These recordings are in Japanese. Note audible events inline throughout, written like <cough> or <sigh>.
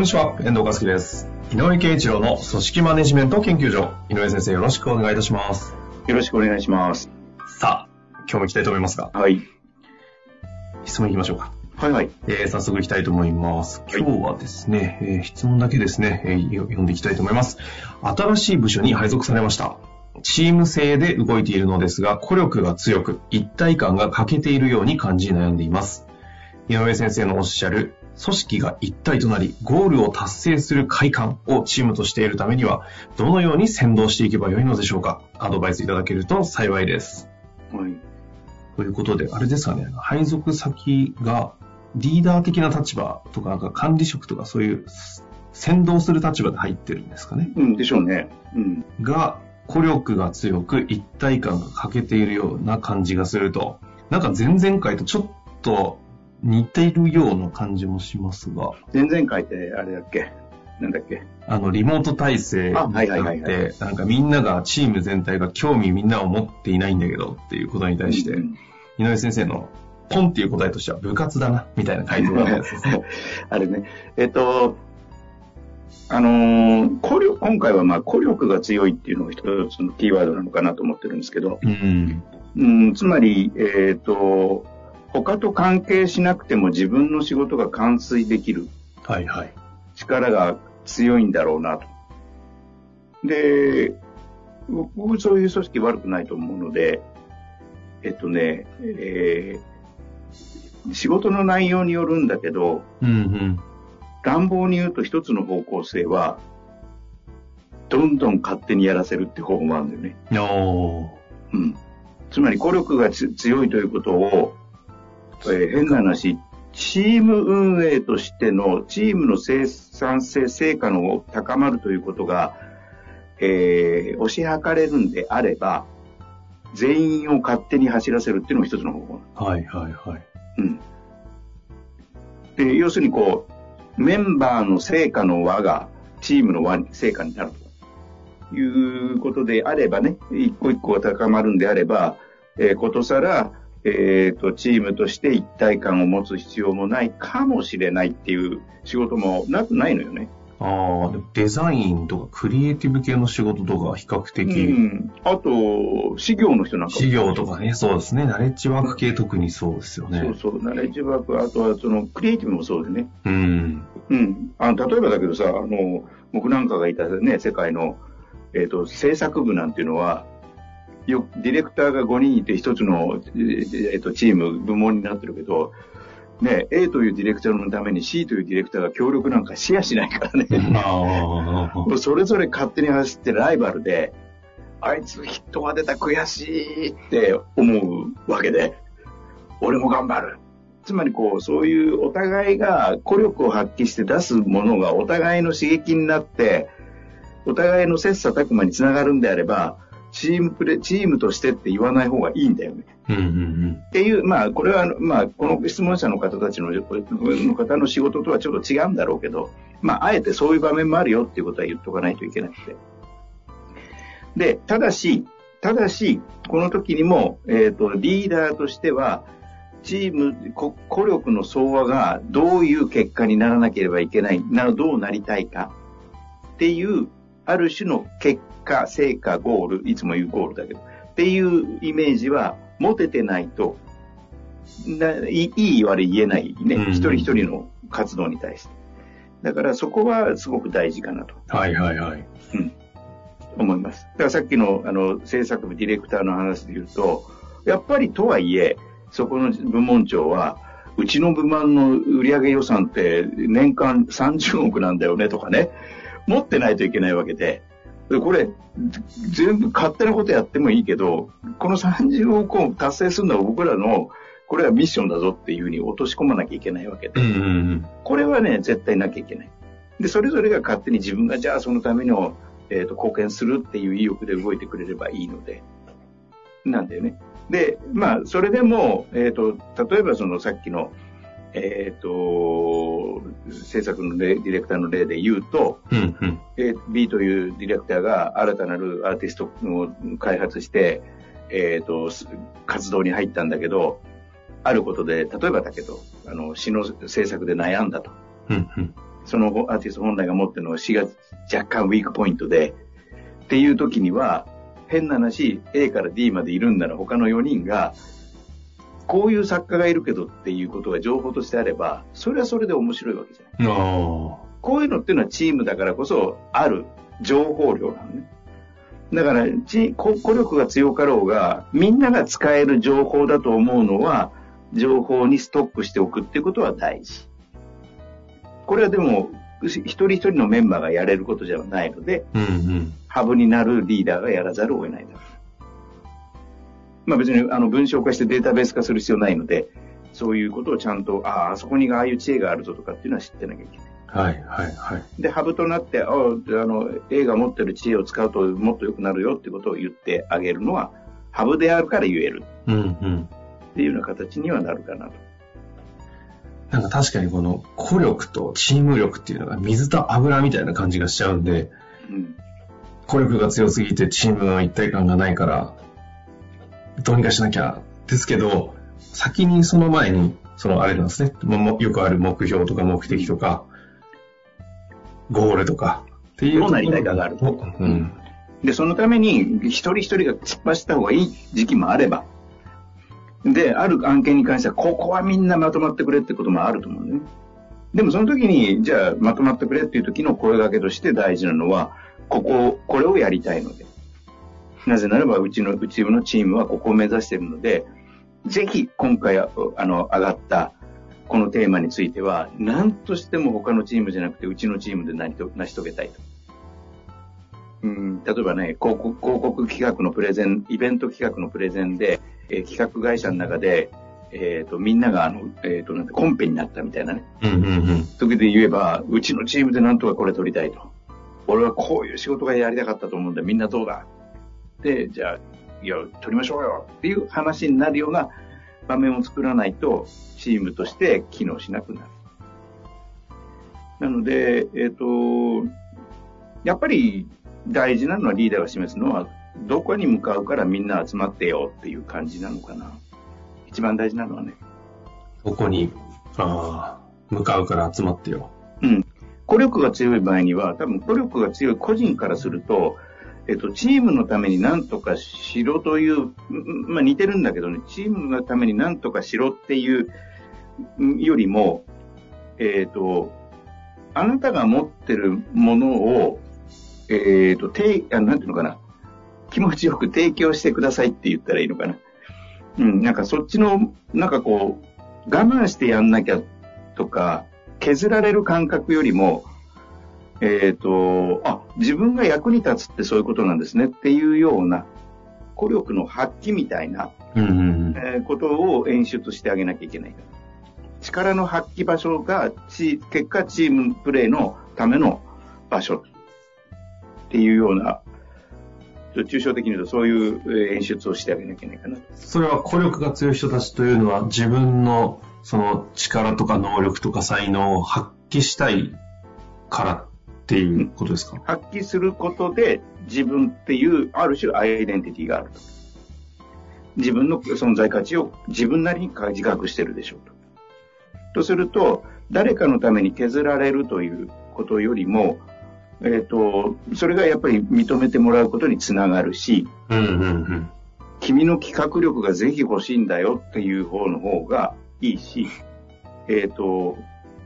こんにちは、遠藤和樹です。井上健一郎の組織マネジメント研究所。井上先生、よろしくお願いいたします。よろしくお願いします。さあ、今日も行きたいと思いますが、はい。質問行きましょうか。はいはい。えー早速行きたいと思います。はい今日はですね、えー質問だけですね、えー読んでいきたいと思います。新しい部署に配属されました。チーム制で動いているのですが、孤力が強く、一体感が欠けているように感じ悩んでいます。井上先生のおっしゃる、組織が一体となり、ゴールを達成する快感をチームとしているためには、どのように先導していけばよいのでしょうか？アドバイスいただけると幸いです。はい。ということで、あれですかね、配属先がリーダー的な立場とか、なんか管理職とかそういう先導する立場で入ってるんですかね？うん、でしょうね。うん。が、孤力が強く一体感が欠けているような感じがすると、なんか前々回とちょっと似ているような感じもしますが、前々回ってあれだっけ？なんだっけ？あの、リモート体制がああはいはいはいはって、なんかみんなが、チーム全体が興味みんなを持っていないんだけどっていうことに対して、うん井上先生のポンっていう答えとしては部活だな、みたいな回答が。<laughs> ね。あれね。えっと、あのー、孤力、今回はまあ、孤力が強いっていうのが一つのキーワードなのかなと思ってるんですけど、うん。うん、つまり、えっと、他と関係しなくても自分の仕事が完遂できるはいはい。力が強いんだろうなと。で、僕そういう組織悪くないと思うので、えっとね、えー仕事の内容によるんだけど、うんうん。乱暴に言うと一つの方向性は、どんどん勝手にやらせるって方法もあるんだよね。うん。つまり、孤力がつ強いということを、えー変な話、チーム運営としてのチームの生産性、成果の高まるということが、えー推し量れるんであれば、全員を勝手に走らせるっていうのも一つの方法。はいはいはい。うん。で、要するにこう、メンバーの成果の輪がチームの輪に成果になるということであればね、一個一個が高まるんであれば、えーことさら、えっ、と、チームとして一体感を持つ必要もないかもしれないっていう仕事もなくないのよね。ああ、デザインとかクリエイティブ系の仕事とか比較的、うん。あと、事業の人なんかも事業とかね、そうですね。ナレッジワーク系特にそうですよね。そうそう、ナレッジワーク、あとはそのクリエイティブもそうでね。うん。うん。あの例えばだけどさ、あの、僕なんかがいたね、世界の、えっ、と、制作部なんていうのは、よディレクターが5人いて一つの、えーえーとチーム、部門になってるけど、ね、A というディレクターのために C というディレクターが協力なんかシェアしないからね。それぞれ勝手に走ってライバルで、あいつヒットが出た悔しいって思うわけで、俺も頑張る。つまりこう、そういうお互いが孤力を発揮して出すものがお互いの刺激になって、お互いの切磋琢磨につながるんであれば、チームプレ、チームとしてって言わない方がいいんだよね。うんうんっていう、まあ、これは、まあ、この質問者の方たちの、の方の仕事とはちょっと違うんだろうけど、まあ、あえてそういう場面もあるよっていうことは言っとかないといけなくて。で、ただし、ただし、この時にも、えっ、と、リーダーとしては、チーム、こ孤力の総和がどういう結果にならなければいけない、などうなりたいかっていう、ある種の結果、成果、ゴール、いつも言うゴールだけど、っていうイメージは持ててないと、ないいい悪い言えないね、うん一人一人の活動に対して。だからそこはすごく大事かなとはいはいはい。思います。だからさっきのあの制作部ディレクターの話で言うと、やっぱりとはいえ、そこの部門長は、うちの部門の売上予算って年間30億なんだよねとかね、持ってないといけないわけで、でこれ、全部勝手なことやってもいいけど、この30億を達成するのは僕らのこれはミッションだぞっていうふうに落とし込まなきゃいけないわけで、うんうんうん。これはね、絶対なきゃいけない。で、それぞれが勝手に自分がじゃあそのための、えー、と貢献するっていう意欲で動いてくれればいいので、なんだよね。で、まあ、それでも、えっ、と、例えばそのさっきの、えっ、と、制作の例ディレクターの例で言うと、うんうん。A B というディレクターが新たなるアーティストを開発して、えっ、と、す活動に入ったんだけど、あることで、例えばだけど、あの、詩の制作で悩んだと。うんうん。そのアーティスト本来が持ってるのが詩が若干ウィークポイントで、っていう時には、変な話、A から D までいるんなら他の4人が、こういう作家がいるけどっていうことが情報としてあれば、それはそれで面白いわけじゃない。こういうのっていうのはチームだからこそある情報量なのね。だから、ち個個力が強かろうが、みんなが使える情報だと思うのは、情報にストックしておくってことは大事。これはでも、一人一人のメンバーがやれることじゃないので、うんうん。ハブになるリーダーがやらざるを得ないだろう。まあ別にあの文章化してデータベース化する必要ないので、そういうことをちゃんと、ああ、あそこにああいう知恵があるぞとかっていうのは知ってなきゃいけない。はいはいはい。で、ハブとなって、ああの、A が持ってる知恵を使うともっと良くなるよってことを言ってあげるのは、ハブであるから言えるうんうん。っていうような形にはなるかなと。なんか確かにこの、個力とチーム力っていうのが水と油みたいな感じがしちゃうんで、うん。個力が強すぎてチームの一体感がないから、どうにかしなきゃですけど、先にその前に、そのあれなんですね、よくある目標とか目的とか、ゴールとか、っていう。どうなりたいかがあるうん。で、そのために一人一人が突っ走った方がいい時期もあれば、で、ある案件に関しては、ここはみんなまとまってくれってこともあると思うね。でもその時に、じゃあまとまってくれっていう時の声掛けとして大事なのは、ここ、これをやりたいので。なぜならば、うちの、うちのチームはここを目指しているので、ぜひ今回、あの、上がった、このテーマについては、何としても他のチームじゃなくて、うちのチームで何と成し遂げたいと。うん、例えばね、広告、広告企画のプレゼン、イベント企画のプレゼンで、えー企画会社の中で、えっ、と、みんながあの、えっ、と、なんてコンペになったみたいなね。うんうんうん。時で言えば、うちのチームでなんとかこれ取りたいと。俺はこういう仕事がやりたかったと思うんで、みんなどうだで、じゃあ、いや、取りましょうよっていう話になるような場面を作らないと、チームとして機能しなくなる。なので、えっ、と、やっぱり大事なのはリーダーが示すのは、どこに向かうからみんな集まってよっていう感じなのかな。一番大事なのはね。ここに、ああ、向かうから集まってよ。うん。孤力が強い場合には、多分孤力が強い個人からすると、えっと、チームのために何とかしろという、まあ似てるんだけどね、チームのために何とかしろっていうよりも、えっと、あなたが持ってるものを、えっと、てあなんていうのかな、気持ちよく提供してくださいって言ったらいいのかな。うん、なんかそっちの、なんかこう、我慢してやんなきゃとか、削られる感覚よりも、えっ、と、あ、自分が役に立つってそういうことなんですねっていうような、孤力の発揮みたいな、うんうんうん。えーことを演出してあげなきゃいけない。力の発揮場所が、チ結果チームプレーのための場所っていうような、抽象的に言うとそういうえー演出をしてあげなきゃいけないかな。それは孤力が強い人たちというのは自分のその力とか能力とか才能を発揮したいからっていうことですか、発揮することで自分っていうある種アイデンティティがあると。自分の存在価値を自分なりに自覚してるでしょうと。とすると、誰かのために削られるということよりも、えっ、と、それがやっぱり認めてもらうことにつながるし、うんうんうん。君の企画力がぜひ欲しいんだよっていう方の方がいいし、えっ、と、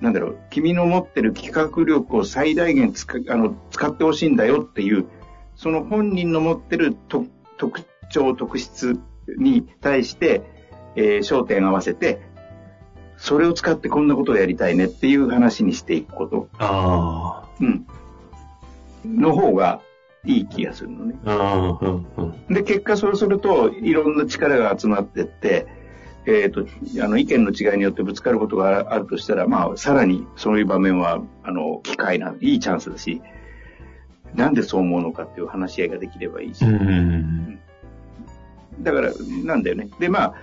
なんだろう、君の持ってる企画力を最大限使あの使ってほしいんだよっていう、その本人の持ってると特徴、特質に対して、えー焦点合わせて、それを使ってこんなことをやりたいねっていう話にしていくこと、あうん、の方がいい気がするのね。あ、うんうんうん。で、結果そうすると、いろんな力が集まってって、えっ、と、あの、意見の違いによってぶつかることがあるとしたら、まあ、さらにそういう場面は、あの、機会な、いいチャンスだし、なんでそう思うのかっていう話し合いができればいいし。うん。だから、なんだよね。で、まあ、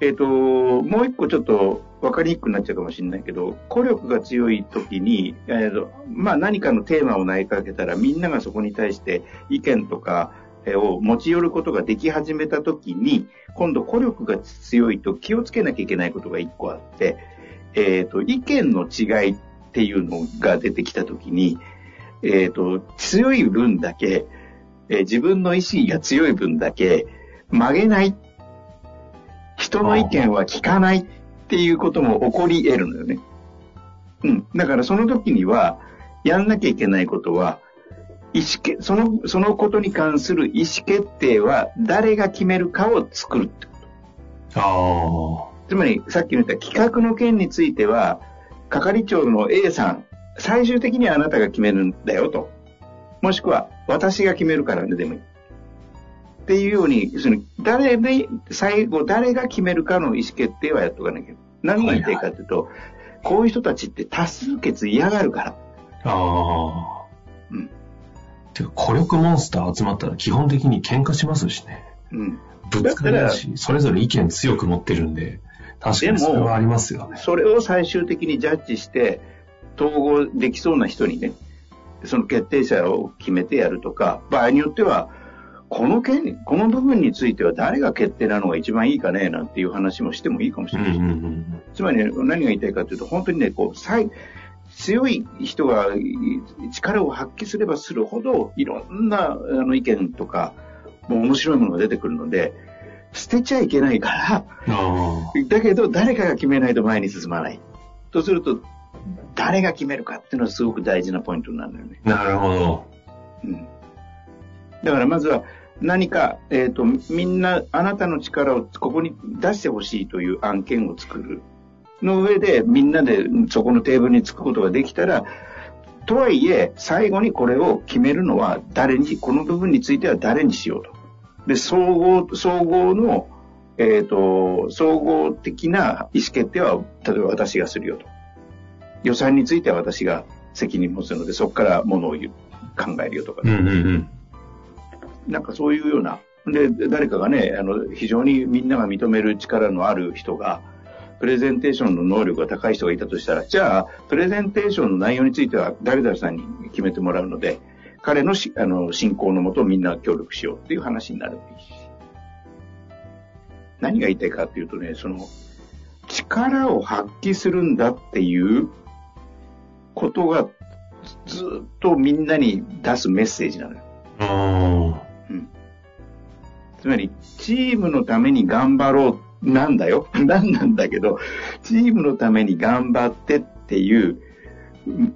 えっ、と、もう一個ちょっと分かりにくくなっちゃうかもしれないけど、孤力が強い時に、えーとまあ、何かのテーマを投げかけたら、みんながそこに対して意見とかえーを持ち寄ることができ始めた時に、今度孤力が強いと気をつけなきゃいけないことが一個あって、えっ、と、意見の違いっていうのが出てきた時に、えっ、と、強い分だけ、えー自分の意志が強い分だけ曲げない。人の意見は聞かないっていうことも起こり得るのよね。うん。だからその時には、やんなきゃいけないことは、意思け、その、そのことに関する意思決定は誰が決めるかを作るってこと。ああ。つまり、さっき言った企画の件については、係長の A さん、最終的にはあなたが決めるんだよと。もしくは、私が決めるからね、でもいい。っていうように、その誰で、最後誰が決めるかの意思決定はやっとかなきゃ。何が言いたいかというと、こういう人たちって多数決嫌がるから。ああ。うん。てか、孤力モンスター集まったら基本的に喧嘩しますしね。うん。ぶつかりだし、それぞれ意見強く持ってるんで、確かにそれはありますよね。それを最終的にジャッジして、統合できそうな人にね、その決定者を決めてやるとか、場合によっては、この件、この部分については誰が決定なのが一番いいかね、なんていう話もしてもいいかもしれない。うんうんうん。つまり、ね、何が言いたいかというと、本当にね、こう、最、強い人がい力を発揮すればするほど、いろんなあの意見とか、もう面白いものが出てくるので、捨てちゃいけないから、あだけど誰かが決めないと前に進まない。とすると、誰が決めるかっていうのはすごく大事なポイントになるんだよね。あ。なるほど。うん。だからまずは何か、えっ、と、みんなあなたの力をここに出してほしいという案件を作る。の上でみんなでそこのテーブルに着くことができたら、とはいえ、最後にこれを決めるのは誰に、この部分については誰にしようと。で、総合、総合の、えっ、と、総合的な意思決定は、例えば私がするよと。予算については私が責任持つので、そこからものを考えるよとか、うんうんうん。なんかそういうような。で、誰かがね、あの、非常にみんなが認める力のある人が、プレゼンテーションの能力が高い人がいたとしたら、じゃあ、プレゼンテーションの内容については誰々さんに決めてもらうので、彼のしあの進行のもとみんな協力しようっていう話になる。何が言いたいかっていうとね、その、力を発揮するんだっていうことがずっとみんなに出すメッセージなのよ。あつまり、チームのために頑張ろう、なんだよ。<laughs> なんなんだけど、チームのために頑張ってっていう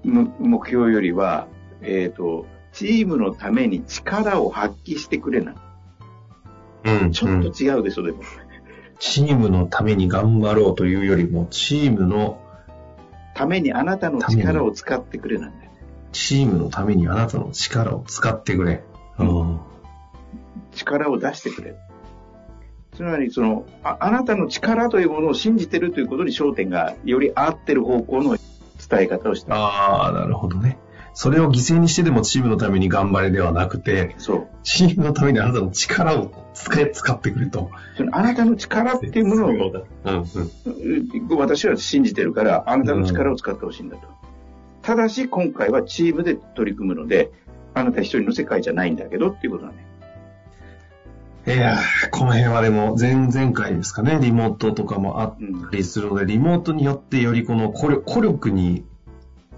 む目標よりは、えっ、と、チームのために力を発揮してくれない。あ。うん。ちょっうんと違うでしょ、でも。チームのために頑張ろうというよりも、チームの、ためにあなたの力を使ってくれなんだよ。チームのためにあなたの力を使ってくれ。うん。力を出してくれ。つまり、そのあ、あなたの力というものを信じてるということに焦点がより合ってる方向の伝え方をしてああ、なるほどね。それを犠牲にしてでもチームのために頑張れではなくて、そう。チームのためにあなたの力を使え、使ってくれと。そのあなたの力っていうものをうんうん。私は信じてるから、あなたの力を使ってほしいんだと。ただし、今回はチームで取り組むので、あなた一人の世界じゃないんだけどっていうことだね。いやーこの辺はでも前々回ですかね、リモートとかもあったりするので、リモートによってよりこの孤力に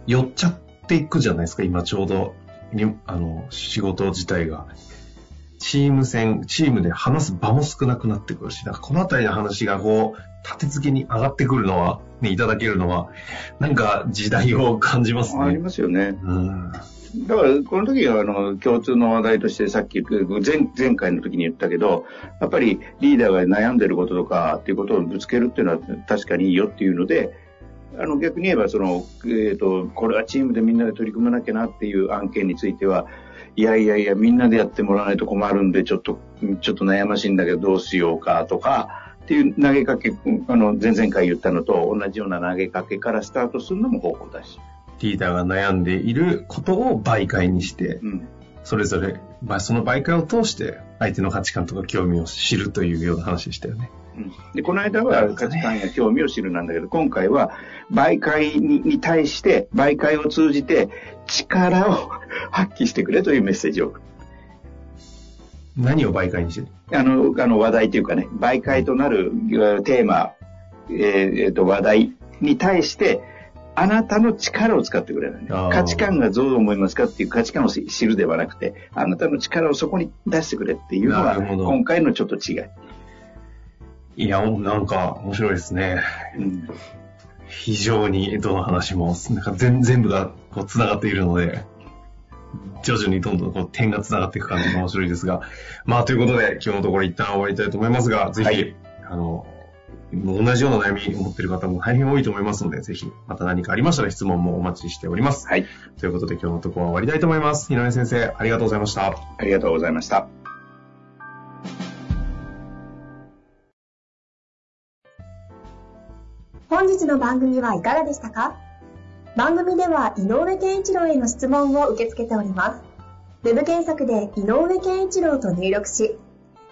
寄っちゃっていくじゃないですか、今ちょうど、リあの、仕事自体が。チーム戦、チームで話す場も少なくなってくるし、なんかこのあたりの話がこう、立て付けに上がってくるのは、ね、いただけるのは、なんか時代を感じますありね。ますよね。うん。だから、この時は、あの、共通の話題としてさっき言った、前、前回の時に言ったけど、やっぱりリーダーが悩んでることとかっていうことをぶつけるっていうのは確かにいいよっていうので、あの、逆に言えば、その、えっ、と、これはチームでみんなで取り組まなきゃなっていう案件については、いやいやいや、みんなでやってもらわないと困るんで、ちょっと、ちょっと悩ましいんだけどどうしようかとか、っていう投げかけ、あの、前々回言ったのと同じような投げかけからスタートするのも方法だし。リーダーが悩んでいることを媒介にして、うん、それぞれ、まあ、その媒介を通して相手の価値観とか興味を知るというような話でしたよね。うん、でこの間は価値観や興味を知るなんだけど、今回は媒介にに対して、媒介を通じて力を <laughs> 発揮してくれというメッセージを。何を媒介にしてあの、あの話題というかね、媒介となるテーマ、えー、えー、と話題に対して、あなたの力を使ってくれる、ね。価値観がどう思いますかっていう価値観を知るではなくて、あなたの力をそこに出してくれっていうのが、今回のちょっと違い。いや、なんか面白いですね。うん、非常にどの話も、なんか全全部がこう繋がっているので、徐々にどんどんこう点が繋がっていく感じが面白いですが、まあということで今日のところ一旦終わりたいと思いますが、ぜひ、はい、あの、同じような悩みを持っている方も大変多いと思いますので、ぜひまた何かありましたら質問もお待ちしております。はい。ということで今日のところは終わりたいと思います。井上先生、ありがとうございました。ありがとうございました。本日の番組はいかがでしたか？番組では井上健一郎への質問を受け付けております。ウェブ検索で井上健一郎と入力し、